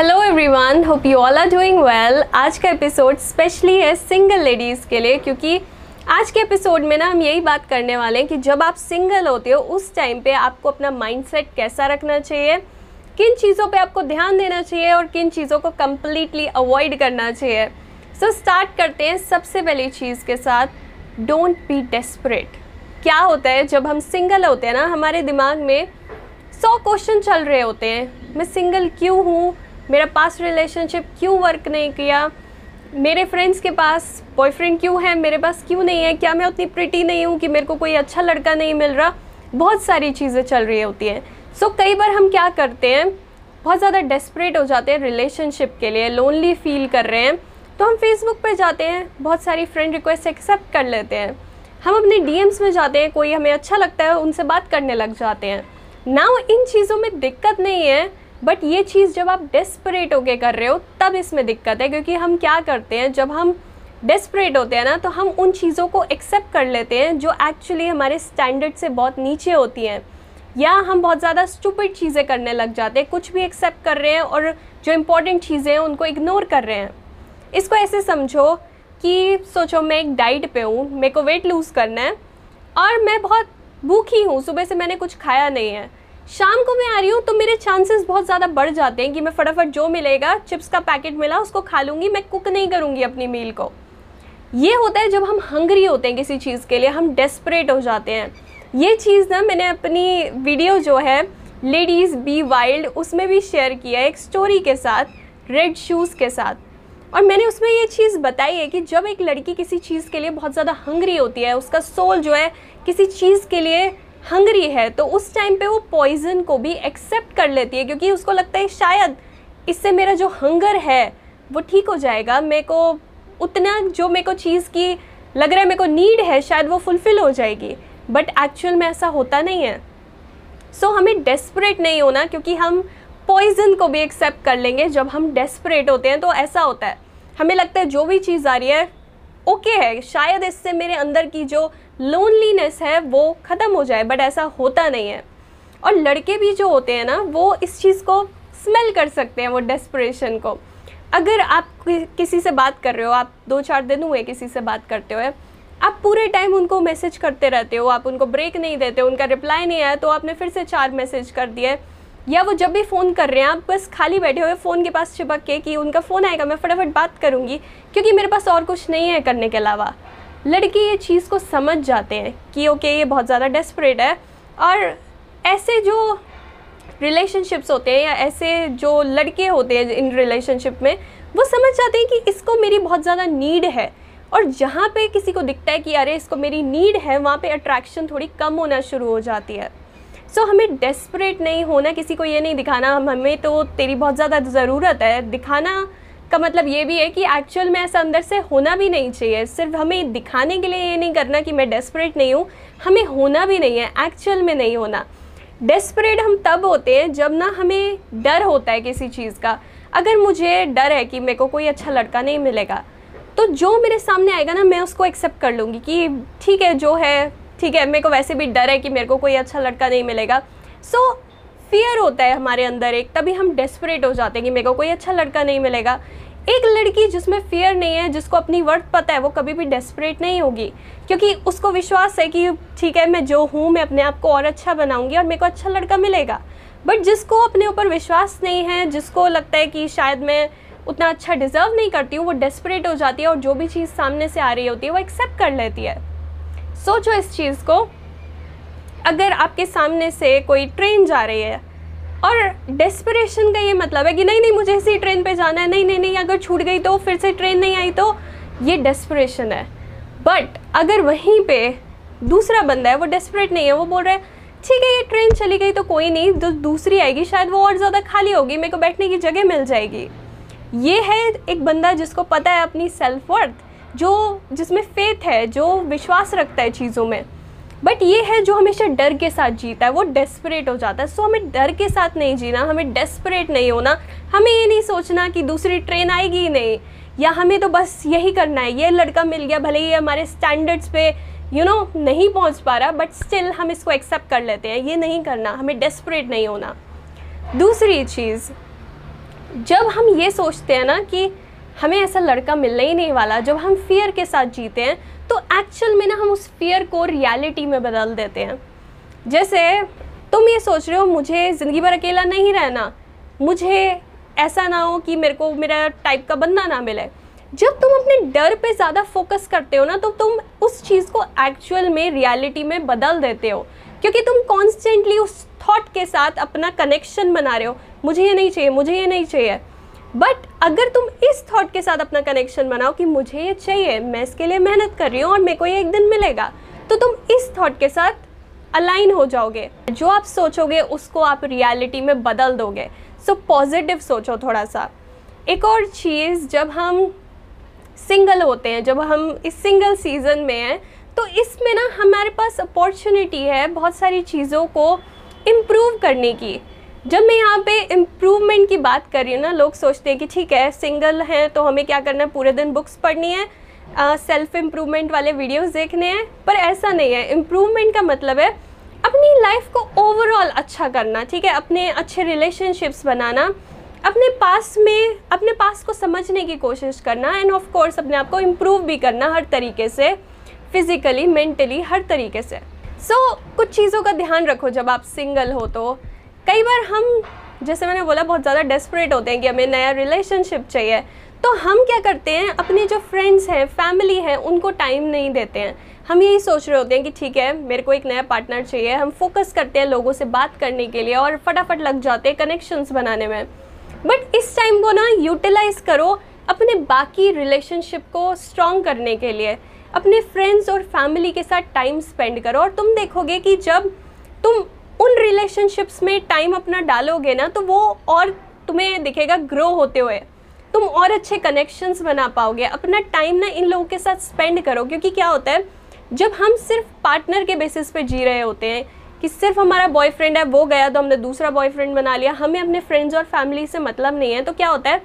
Hello everyone hope you all are doing well आज का episode specially है single ladies के लिए क्योंकि आज के एपिसोड में ना हम यही बात करने वाले हैं कि जब आप सिंगल होते हो उस टाइम पे आपको अपना माइंडसेट कैसा रखना चाहिए किन चीज़ों पे आपको ध्यान देना चाहिए और किन चीज़ों को कम्प्लीटली अवॉइड करना चाहिए। सो so, स्टार्ट करते हैं सबसे पहली चीज़ के साथ डोंट बी डेस्परेट क्या होता है जब हम सिंगल होते हैं ना हमारे दिमाग में सौ क्वेश्चन चल रहे होते हैं मैं सिंगल क्यों हूँ मेरा पास रिलेशनशिप क्यों वर्क नहीं किया? मेरे फ्रेंड्स के पास बॉयफ्रेंड क्यों है? मेरे पास क्यों नहीं है? क्या मैं उतनी प्रिटी नहीं हूँ कि मेरे को कोई अच्छा लड़का नहीं मिल रहा? बहुत सारी चीज़ें चल रही होती हैं। सो so, कई बार हम क्या करते हैं? बहुत ज़्यादा डेस्परेट हो जाते हैं रिलेशनशिप के लिए लोनली फील कर रहे हैं। तो हम फेसबुक पर जाते हैं बहुत सारी फ्रेंड रिक्वेस्ट एक्सेप्ट कर लेते हैं। हम अपने डीएम्स में जाते हैं कोई हमें अच्छा लगता है उनसे बात करने लग जाते हैं। ना इन चीज़ों में दिक्कत नहीं है बट ये चीज़ जब आप डेस्परेट होके कर रहे हो, तब इसमें दिक्कत है, क्योंकि हम क्या करते हैं, जब हम डेस्परेट होते हैं ना तो हम उन चीज़ों को एक्सेप्ट कर लेते हैं, जो एक्चुअली हमारे स्टैंडर्ड से बहुत नीचे होती हैं। या हम बहुत ज़्यादा स्टूपिड चीज़ें करने लग जाते हैं, कुछ भी एक्सेप्ट कर रहे हैं और जो इम्पोर्टेंट चीज़ें हैं, उनको इग्नोर कर रहे हैं। इसको ऐसे समझो कि, सोचो मैं एक डाइट पे हूँ, मेरे को वेट लूज़ करना है, और मैं बहुत भूखी हूँ, सुबह से मैंने कुछ खाया नहीं है। शाम को मैं आ रही हूँ तो मेरे चांसेस बहुत ज़्यादा बढ़ जाते हैं कि मैं फटाफट जो मिलेगा चिप्स का पैकेट मिला, उसको खा लूँगी, मैं कुक नहीं करूँगी अपनी मील को। ये होता है जब हम हंगरी होते हैं किसी चीज़ के लिए, हम डेस्परेट हो जाते हैं। ये चीज़ ना मैंने अपनी वीडियो जो है लेडीज़ बी वाइल्ड उसमें भी शेयर किया एक स्टोरी के साथ रेड शूज़ के साथ। और मैंने उसमें ये चीज़ बताई है कि जब एक लड़की किसी चीज़ के लिए बहुत ज़्यादा हंगरी होती है, उसका सोल जो है किसी चीज़ के लिए हंगरी है तो उस टाइम पे वो पॉइजन को भी एक्सेप्ट कर लेती है क्योंकि उसको लगता है शायद इससे मेरा जो हंगर है वो ठीक हो जाएगा मेरे को उतना जो मेरे को चीज़ की लग रहा है मेरे को नीड है शायद वो फुलफ़िल हो जाएगी। बट एक्चुअल में ऐसा होता नहीं है। सो so, हमें डेस्परेट नहीं होना क्योंकि हम पॉइजन को भी एक्सेप्ट कर लेंगे जब हम डेस्परेट होते हैं तो ऐसा होता है। हमें लगता है जो भी चीज़ आ रही है ओके okay है। शायद इससे मेरे अंदर की जो लोनलीनेस है, वो ख़त्म हो जाए बट ऐसा होता नहीं है। और लड़के भी जो होते हैं ना, वो इस चीज़ को स्मेल कर सकते हैं, वो डेस्परेशन को। अगर आप किसी से बात कर रहे हो, आप दो चार दिन हुए किसी से बात करते हुए, आप पूरे टाइम उनको मैसेज करते रहते हो, आप उनको ब्रेक नहीं देते, उनका रिप्लाई नहीं आया तो आपने फिर से चार मैसेज कर दिए। या वो जब भी फ़ोन कर रहे हैं, आप बस खाली बैठे हुए फ़ोन के पास चिपक के कि उनका फ़ोन आएगा, मैं फटाफट बात करूँगी, क्योंकि मेरे पास और कुछ नहीं है करने के अलावा। लड़के ये चीज़ को समझ जाते हैं कि ओके ये बहुत ज़्यादा डेस्परेट है, और ऐसे जो रिलेशनशिप्स होते हैं या ऐसे जो लड़के होते हैं इन रिलेशनशिप में, वो समझ जाते हैं कि इसको मेरी बहुत ज़्यादा नीड है। और जहाँ पे किसी को दिखता है कि, अरे, इसको मेरी नीड है, वहाँ पे अट्रैक्शन थोड़ी कम होना शुरू हो जाती है। सो so, हमें डेस्परेट नहीं होना किसी को ये नहीं दिखाना। हम हमें तो तेरी बहुत ज़्यादा ज़रूरत है। दिखाना का मतलब ये भी है कि एक्चुअल में ऐसा अंदर से होना भी नहीं चाहिए। सिर्फ़ हमें दिखाने के लिए ये नहीं करना कि मैं डेस्परेट नहीं हूँ। हमें होना भी नहीं है एक्चुअल में नहीं होना। डेस्परेट हम तब होते हैं जब ना हमें डर होता है किसी चीज़ का। अगर मुझे डर है कि मेरे को कोई अच्छा लड़का नहीं मिलेगा तो जो मेरे सामने आएगा ना मैं उसको एक्सेप्ट कर लूँगी कि ठीक है जो है ठीक है मेरे को वैसे भी डर है कि मेरे को कोई अच्छा लड़का नहीं मिलेगा। सो so, फियर होता है हमारे अंदर एक तभी हम डेस्परेट हो जाते हैं कि मेरे को कोई अच्छा लड़का नहीं मिलेगा। एक लड़की जिसमें फियर नहीं है जिसको अपनी वर्थ पता है वो कभी भी डेस्परेट नहीं होगी। क्योंकि उसको विश्वास है कि ठीक है मैं जो हूँ मैं अपने आप को और अच्छा बनाऊँगी और मेरे को अच्छा लड़का मिलेगा। बट जिसको अपने ऊपर विश्वास नहीं है जिसको लगता है कि शायद मैं उतना अच्छा डिज़र्व नहीं करती हूँ वो डेस्परेट हो जाती है और जो भी चीज़ सामने से आ रही होती है वो एक्सेप्ट कर लेती है। सोचो इस चीज़ को। अगर आपके सामने से कोई ट्रेन जा रही है और डेस्परेशन का ये मतलब है कि नहीं नहीं, मुझे इसी ट्रेन पे जाना है, नहीं नहीं नहीं, अगर छूट गई तो फिर से ट्रेन नहीं आई तो ये डेस्परेशन है। बट अगर वहीं पे दूसरा बंदा है, वो डेस्परेट नहीं है, वो बोल रहा है, ठीक है, ये ट्रेन चली गई तो कोई नहीं, जो दूसरी आएगी शायद वो और ज़्यादा खाली होगी, मेरे को बैठने की जगह मिल जाएगी। ये है एक बंदा जिसको पता है अपनी सेल्फ वर्थ जो जिसमें फेथ है जो विश्वास रखता है चीज़ों में। बट ये है जो हमेशा डर के साथ जीता है वो डेस्परेट हो जाता है। सो हमें डर के साथ नहीं जीना हमें डेस्परेट नहीं होना। हमें ये नहीं सोचना कि दूसरी ट्रेन आएगी ही नहीं। या हमें तो बस यही करना है ये लड़का मिल गया भले ही हमारे स्टैंडर्ड्स पे यू you नो know, नहीं पहुँच पा रहा बट स्टिल हम इसको एक्सेप्ट कर लेते हैं। ये नहीं करना हमें डेस्परेट नहीं होना। दूसरी चीज़ जब हम ये सोचते हैं ना कि हमें ऐसा लड़का मिलने ही नहीं वाला, जब हम फियर के साथ जीते हैं तो एक्चुअल में ना हम उस फियर को रियलिटी में बदल देते हैं। जैसे, तुम ये सोच रहे हो, मुझे ज़िंदगी भर अकेला नहीं रहना, मुझे ऐसा ना हो कि मेरे को मेरा टाइप का बंदा ना मिले। जब तुम अपने डर पे ज़्यादा फोकस करते हो ना तो तुम उस चीज़ को एक्चुअल में रियलिटी में बदल देते हो। क्योंकि तुम कॉन्स्टेंटली उस थॉट के साथ अपना कनेक्शन बना रहे हो। मुझे ये नहीं चाहिए, मुझे ये नहीं चाहिए। बट अगर तुम इस थॉट के साथ अपना कनेक्शन बनाओ कि मुझे ये चाहिए मैं इसके लिए मेहनत कर रही हूँ और मेरे को ये एक दिन मिलेगा तो तुम इस थॉट के साथ अलाइन हो जाओगे। जो आप सोचोगे उसको आप रियलिटी में बदल दोगे। सो so, पॉजिटिव सोचो थोड़ा सा एक और चीज़ जब हम सिंगल होते हैं जब हम इस सिंगल सीज़न में हैं तो इसमें ना हमारे पास अपॉर्चुनिटी है बहुत सारी चीज़ों को इम्प्रूव करने की। जब मैं यहाँ पे इम्प्रूवमेंट की बात कर रही हूँ ना लोग सोचते हैं कि ठीक है सिंगल हैं तो हमें क्या करना है? पूरे दिन बुक्स पढ़नी है सेल्फ इम्प्रूवमेंट वाले वीडियोस देखने हैं पर ऐसा नहीं है। इम्प्रूवमेंट का मतलब है अपनी लाइफ को ओवरऑल अच्छा करना ठीक है? अपने अच्छे रिलेशनशिप्स बनाना अपने पास में अपने पास को समझने की कोशिश करना एंड ऑफ़ कोर्स अपने आप को इम्प्रूव भी करना हर तरीके से फिज़िकली मेंटली हर तरीके से। सो so, कुछ चीज़ों का ध्यान रखो जब आप सिंगल हो तो। कई बार हम, जैसे मैंने बोला, बहुत ज़्यादा डेस्परेट होते हैं कि हमें नया रिलेशनशिप चाहिए। तो हम क्या करते हैं, अपने जो फ्रेंड्स हैं फैमिली है, उनको टाइम नहीं देते हैं। हम यही सोच रहे होते हैं कि ठीक है, मेरे को एक नया पार्टनर चाहिए। हम फोकस करते हैं लोगों से बात करने के लिए और फटाफट लग जाते हैं कनेक्शंस बनाने में। बट इस टाइम को ना यूटिलाइज करो अपने बाकी रिलेशनशिप को स्ट्रॉन्ग करने के लिए। अपने फ्रेंड्स और फैमिली के साथ टाइम स्पेंड करो और तुम देखोगे कि जब तुम उन रिलेशनशिप्स में टाइम अपना डालोगे ना तो वो और तुम्हें दिखेगा ग्रो होते हुए। तुम और अच्छे कनेक्शंस बना पाओगे। अपना टाइम ना इन लोगों के साथ स्पेंड करो, क्योंकि क्या होता है, जब हम सिर्फ़ पार्टनर के बेसिस पे जी रहे होते हैं, कि सिर्फ़ हमारा बॉयफ्रेंड है, वो गया तो हमने दूसरा बॉयफ्रेंड बना लिया, हमें अपने फ्रेंड्स और फैमिली से मतलब नहीं है तो क्या होता है,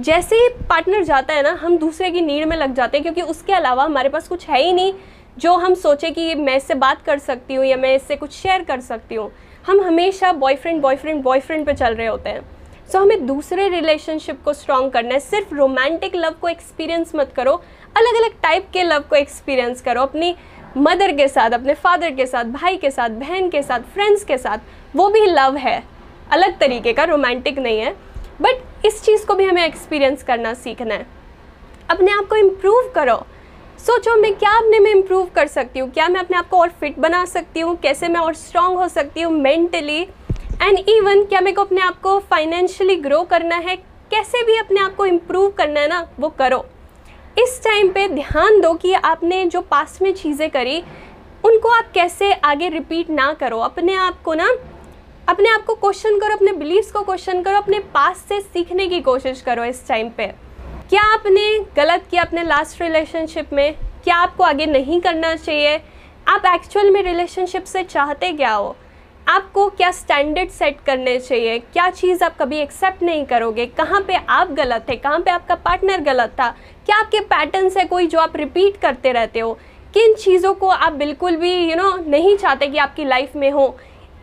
जैसे ही पार्टनर जाता है ना, हम दूसरे की नीड में लग जाते हैं, क्योंकि उसके अलावा हमारे पास कुछ है ही नहीं। जो हम सोचे कि मैं इससे बात कर सकती हूँ या मैं इससे कुछ शेयर कर सकती हूँ हम हमेशा बॉयफ्रेंड बॉयफ्रेंड बॉयफ्रेंड पे चल रहे होते हैं। सो so, हमें दूसरे रिलेशनशिप को स्ट्रॉन्ग करना है। सिर्फ़ रोमांटिक लव को एक्सपीरियंस मत करो। अलग अलग टाइप के लव को एक्सपीरियंस करो। अपनी मदर के साथ अपने फादर के साथ भाई के साथ बहन के साथ फ्रेंड्स के साथ वो भी लव है। अलग तरीके का रोमांटिक नहीं है। बट इस चीज़ को भी हमें एक्सपीरियंस करना सीखना है। अपने आप को इम्प्रूव करो। सोचो, मैं क्या अपने में इम्प्रूव कर सकती हूँ? क्या मैं अपने आप को और फिट बना सकती हूँ? कैसे मैं और स्ट्रांग हो सकती हूँ मेंटली एंड इवन क्या मेरे को अपने आप को फाइनेंशियली ग्रो करना है? कैसे भी अपने आप को इम्प्रूव करना है ना, वो करो। इस टाइम पे ध्यान दो कि आपने जो पास में चीज़ें करी, उनको आप कैसे आगे रिपीट ना करो। अपने आप को ना, अपने आप को क्वेश्चन करो, अपने बिलीव्स को क्वेश्चन करो, अपने पास से सीखने की कोशिश करो इस टाइम पे। क्या आपने गलत किया अपने लास्ट रिलेशनशिप में? क्या आपको आगे नहीं करना चाहिए? आप एक्चुअल में रिलेशनशिप से चाहते क्या हो? आपको क्या स्टैंडर्ड सेट करने चाहिए? क्या चीज़ आप कभी एक्सेप्ट नहीं करोगे? कहाँ पे आप गलत थे कहाँ पे आपका पार्टनर गलत था? क्या आपके पैटर्न्स है कोई जो आप रिपीट करते रहते हो? किन चीज़ों को आप बिल्कुल भी यू you नो know, नहीं चाहते कि आपकी लाइफ में हो?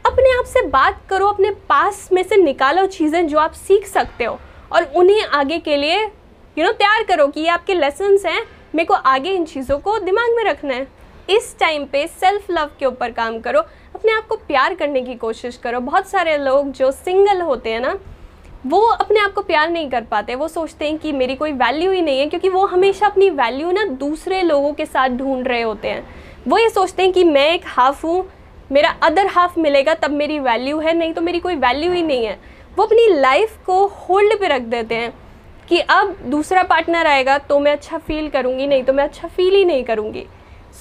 अपने आप से बात करो अपने पास में से निकालो चीज़ें जो आप सीख सकते हो और उन्हें आगे के लिए यू नो तैयार करो कि ये आपके लेसन्स हैं। मेरे को आगे इन चीज़ों को दिमाग में रखना है। इस टाइम पे सेल्फ लव के ऊपर काम करो। अपने आप को प्यार करने की कोशिश करो। बहुत सारे लोग जो सिंगल होते हैं ना, वो अपने आप को प्यार नहीं कर पाते। वो सोचते हैं कि मेरी कोई वैल्यू ही नहीं है, क्योंकि वो हमेशा अपनी वैल्यू ना दूसरे लोगों के साथ ढूंढ रहे होते हैं। वो ये सोचते हैं कि मैं एक हाफ़ हूँ, मेरा अदर हाफ़ मिलेगा, तब मेरी वैल्यू है, नहीं तो मेरी कोई वैल्यू ही नहीं है। वो अपनी लाइफ को होल्ड पे रख देते हैं। कि अब दूसरा पार्टनर आएगा तो मैं अच्छा फील करूँगी नहीं तो मैं अच्छा फील ही नहीं करूँगी।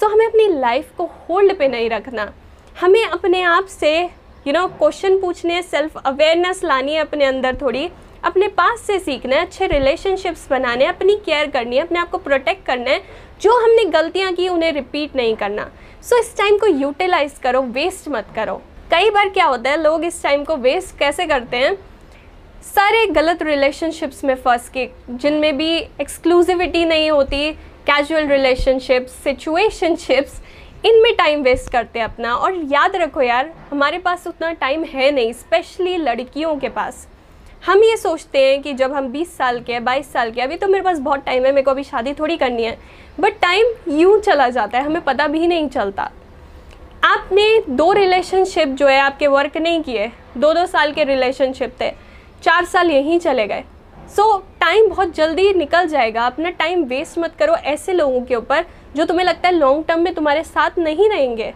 सो so, हमें अपनी लाइफ को होल्ड पे नहीं रखना। हमें अपने आप से यू नो क्वेश्चन पूछने सेल्फ अवेयरनेस लानी है अपने अंदर थोड़ी। अपने पास से सीखना है अच्छे रिलेशनशिप्स बनाने अपनी केयर करनी है अपने आप को प्रोटेक्ट करना है जो हमने गलतियाँ की उन्हें रिपीट नहीं करना। सो so, इस टाइम को यूटिलाइज करो वेस्ट मत करो। कई बार क्या होता है लोग इस टाइम को वेस्ट कैसे करते हैं? सारे गलत रिलेशनशिप्स में फंस के, जिनमें भी एक्सक्लूसिविटी नहीं होती कैजुअल रिलेशनशिप्स सिचुएशनशिप्स इनमें टाइम वेस्ट करते हैं अपना। और याद रखो यार, हमारे पास उतना टाइम है नहीं स्पेशली लड़कियों के पास। हम ये सोचते हैं कि जब हम 20 साल के हैं, बाईस साल के अभी तो मेरे पास बहुत टाइम है, मेरे को अभी शादी थोड़ी करनी है। बट टाइम यूँ चला जाता है, हमें पता भी नहीं चलता। आपने दो रिलेशनशिप जो है, आपके वर्क नहीं किए दो दो साल के रिलेशनशिप थे चार साल यहीं चले गए। सो so, टाइम बहुत जल्दी निकल जाएगा। अपना टाइम वेस्ट मत करो ऐसे लोगों के ऊपर जो तुम्हें लगता है लॉन्ग टर्म में तुम्हारे साथ नहीं रहेंगे।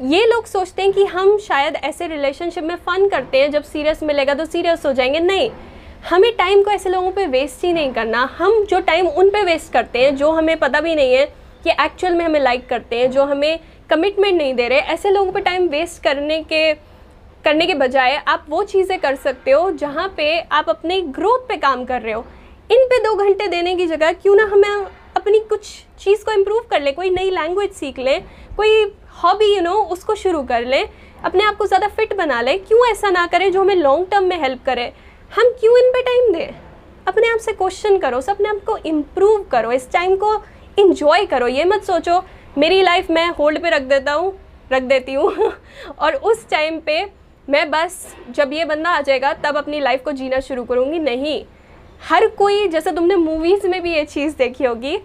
ये लोग सोचते हैं कि हम शायद ऐसे रिलेशनशिप में फ़न करते हैं जब सीरियस मिलेगा तो सीरियस हो जाएँगे। नहीं हमें टाइम को ऐसे लोगों पे वेस्ट ही नहीं करना। हम जो टाइम उन पे वेस्ट करते हैं जो हमें पता भी नहीं है कि एक्चुअल में हमें लाइक करते हैं जो हमें कमिटमेंट नहीं दे रहे। ऐसे लोगों पे टाइम वेस्ट करने के करने के बजाय आप वो चीज़ें कर सकते हो जहाँ पे आप अपने ग्रोथ पे काम कर रहे हो। इन पे दो घंटे देने की जगह क्यों ना हमें अपनी कुछ चीज़ को इम्प्रूव कर ले, कोई नई लैंग्वेज सीख ले, कोई हॉबी यू नो उसको शुरू कर ले, अपने आप को ज़्यादा फिट बना ले। क्यों ऐसा ना करें जो हमें लॉन्ग टर्म में हेल्प करे? हम क्यों इन पर टाइम दें? अपने आप से क्वेश्चन करो सब अपने आप को इम्प्रूव करो, इस टाइम को इन्जॉय करो। ये मत सोचो, मेरी लाइफ मैं होल्ड पे रख देता हूँ, रख देती हूँ, और उस टाइम पे मैं बस, जब ये बंदा आ जाएगा, तब अपनी लाइफ को जीना शुरू करूँगी। नहीं, हर कोई, जैसे तुमने मूवीज़ में भी ये चीज़ देखी होगी,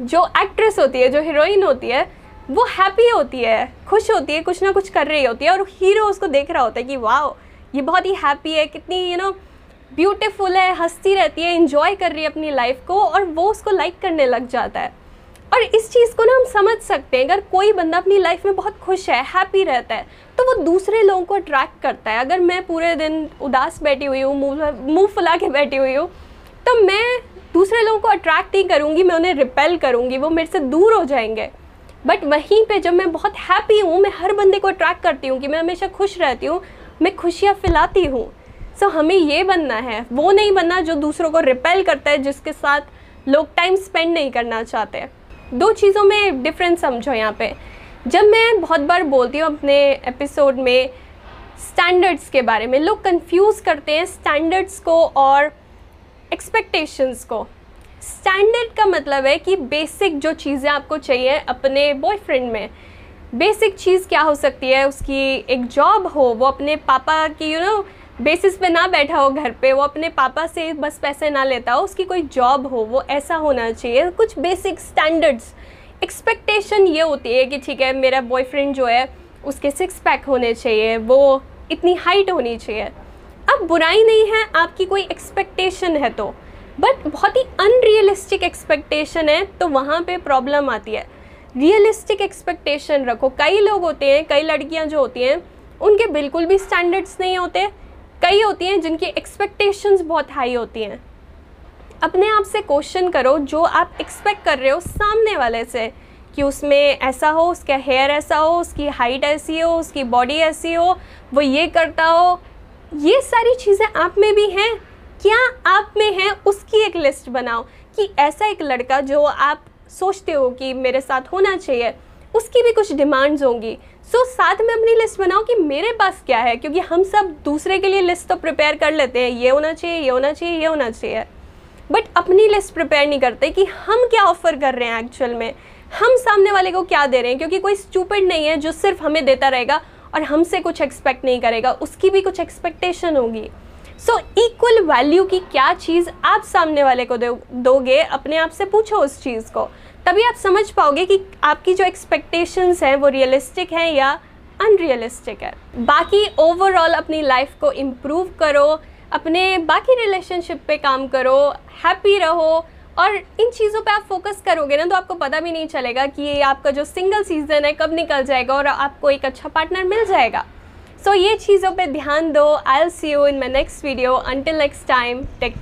जो एक्ट्रेस होती है, जो हीरोइन होती है, वो हैप्पी होती है, खुश होती है, कुछ ना कुछ कर रही होती है, और हीरो उसको देख रहा होता है कि वाह ये बहुत ही हैप्पी है, कितनी यू नो ब्यूटीफुल है, हंसती रहती है इंजॉय कर रही है अपनी लाइफ को, और वो उसको लाइक करने लग जाता है। और इस चीज़ को ना हम समझ सकते हैं। अगर कोई बंदा अपनी लाइफ में बहुत खुश है हैप्पी रहता है तो वो दूसरे लोगों को अट्रैक्ट करता है। अगर मैं पूरे दिन उदास बैठी हुई हूँ मुँह फुला के बैठी हुई हूँ तो मैं दूसरे लोगों को अट्रैक्ट नहीं करूँगी मैं उन्हें रिपेल करूँगी वो मेरे से दूर हो जाएँगे। बट वहीं पे जब मैं बहुत हैप्पी हूँ मैं हर बंदे को अट्रैक्ट करती हूँ कि मैं हमेशा खुश रहती हूँ मैं खुशियाँ फैलाती हूँ। सो so, हमें ये बनना है वो नहीं बनना जो दूसरों को रिपेल करता है जिसके साथ लोग टाइम स्पेंड नहीं करना चाहते। दो चीज़ों में डिफरेंस समझो यहाँ पे। जब मैं बहुत बार बोलती हूँ अपने एपिसोड में स्टैंडर्ड्स के बारे में, लोग कंफ्यूज करते हैं स्टैंडर्ड्स को और एक्सपेक्टेशंस को। स्टैंडर्ड का मतलब है कि बेसिक जो चीज़ें आपको चाहिए अपने बॉयफ्रेंड में। बेसिक चीज़ क्या हो सकती है? उसकी एक जॉब हो, वो अपने पापा की यू नो बेसिस पे ना बैठा हो घर पे, वो अपने पापा से बस पैसे ना लेता हो, उसकी कोई जॉब हो, वो ऐसा होना चाहिए। कुछ बेसिक स्टैंडर्ड्स एक्सपेक्टेशन ये होती है कि ठीक है, मेरा बॉयफ्रेंड जो है, उसके सिक्स पैक होने चाहिए, वो इतनी हाइट होनी चाहिए। अब बुराई नहीं है, आपकी कोई एक्सपेक्टेशन है तो। बट बहुत ही अनरियलिस्टिक एक्सपेक्टेशन है तो वहाँ पे प्रॉब्लम आती है। रियलिस्टिक एक्सपेक्टेशन रखो। कई लोग होते हैं, कई लड़कियाँ जो होती हैं, उनके बिल्कुल भी स्टैंडर्ड्स नहीं होते। कई होती हैं जिनकी एक्सपेक्टेशंस बहुत हाई होती हैं। अपने आप से क्वेश्चन करो जो आप एक्सपेक्ट कर रहे हो सामने वाले से, कि उसमें ऐसा हो, उसका हेयर ऐसा हो, उसकी हाइट ऐसी हो, उसकी बॉडी ऐसी हो, वो ये करता हो। ये सारी चीज़ें आप में भी हैं। क्या आप में है? उसकी एक लिस्ट बनाओ कि ऐसा एक लड़का जो आप सोचते हो कि मेरे साथ होना चाहिए उसकी भी कुछ डिमांड्स होंगी। सो so, साथ में अपनी लिस्ट बनाओ कि मेरे पास क्या है क्योंकि हम सब दूसरे के लिए लिस्ट तो प्रिपेयर कर लेते हैं। ये होना चाहिए ये होना चाहिए ये होना चाहिए। बट अपनी लिस्ट प्रिपेयर नहीं करते कि हम क्या ऑफ़र कर रहे हैं एक्चुअल में। हम सामने वाले को क्या दे रहे हैं? क्योंकि कोई स्टूपिड नहीं है जो सिर्फ़ हमें देता रहेगा और हमसे कुछ एक्सपेक्ट नहीं करेगा। उसकी भी कुछ एक्सपेक्टेशन होगी। सो इक्वल वैल्यू की क्या चीज़ आप सामने वाले को दोगे? अपने आप से पूछो उस चीज़ को। तभी आप समझ पाओगे कि आपकी जो एक्सपेक्टेशंस हैं, वो रियलिस्टिक हैं या अनरियलिस्टिक है। बाकी ओवरऑल अपनी लाइफ को इम्प्रूव करो, अपने बाकी रिलेशनशिप पे काम करो हैप्पी रहो और इन चीज़ों पे आप फोकस करोगे ना तो आपको पता भी नहीं चलेगा कि ये आपका जो सिंगल सीज़न है कब निकल जाएगा और आपको एक अच्छा पार्टनर मिल जाएगा। सो so, ये चीज़ों पे ध्यान दो. I'll see you in my next video until next time take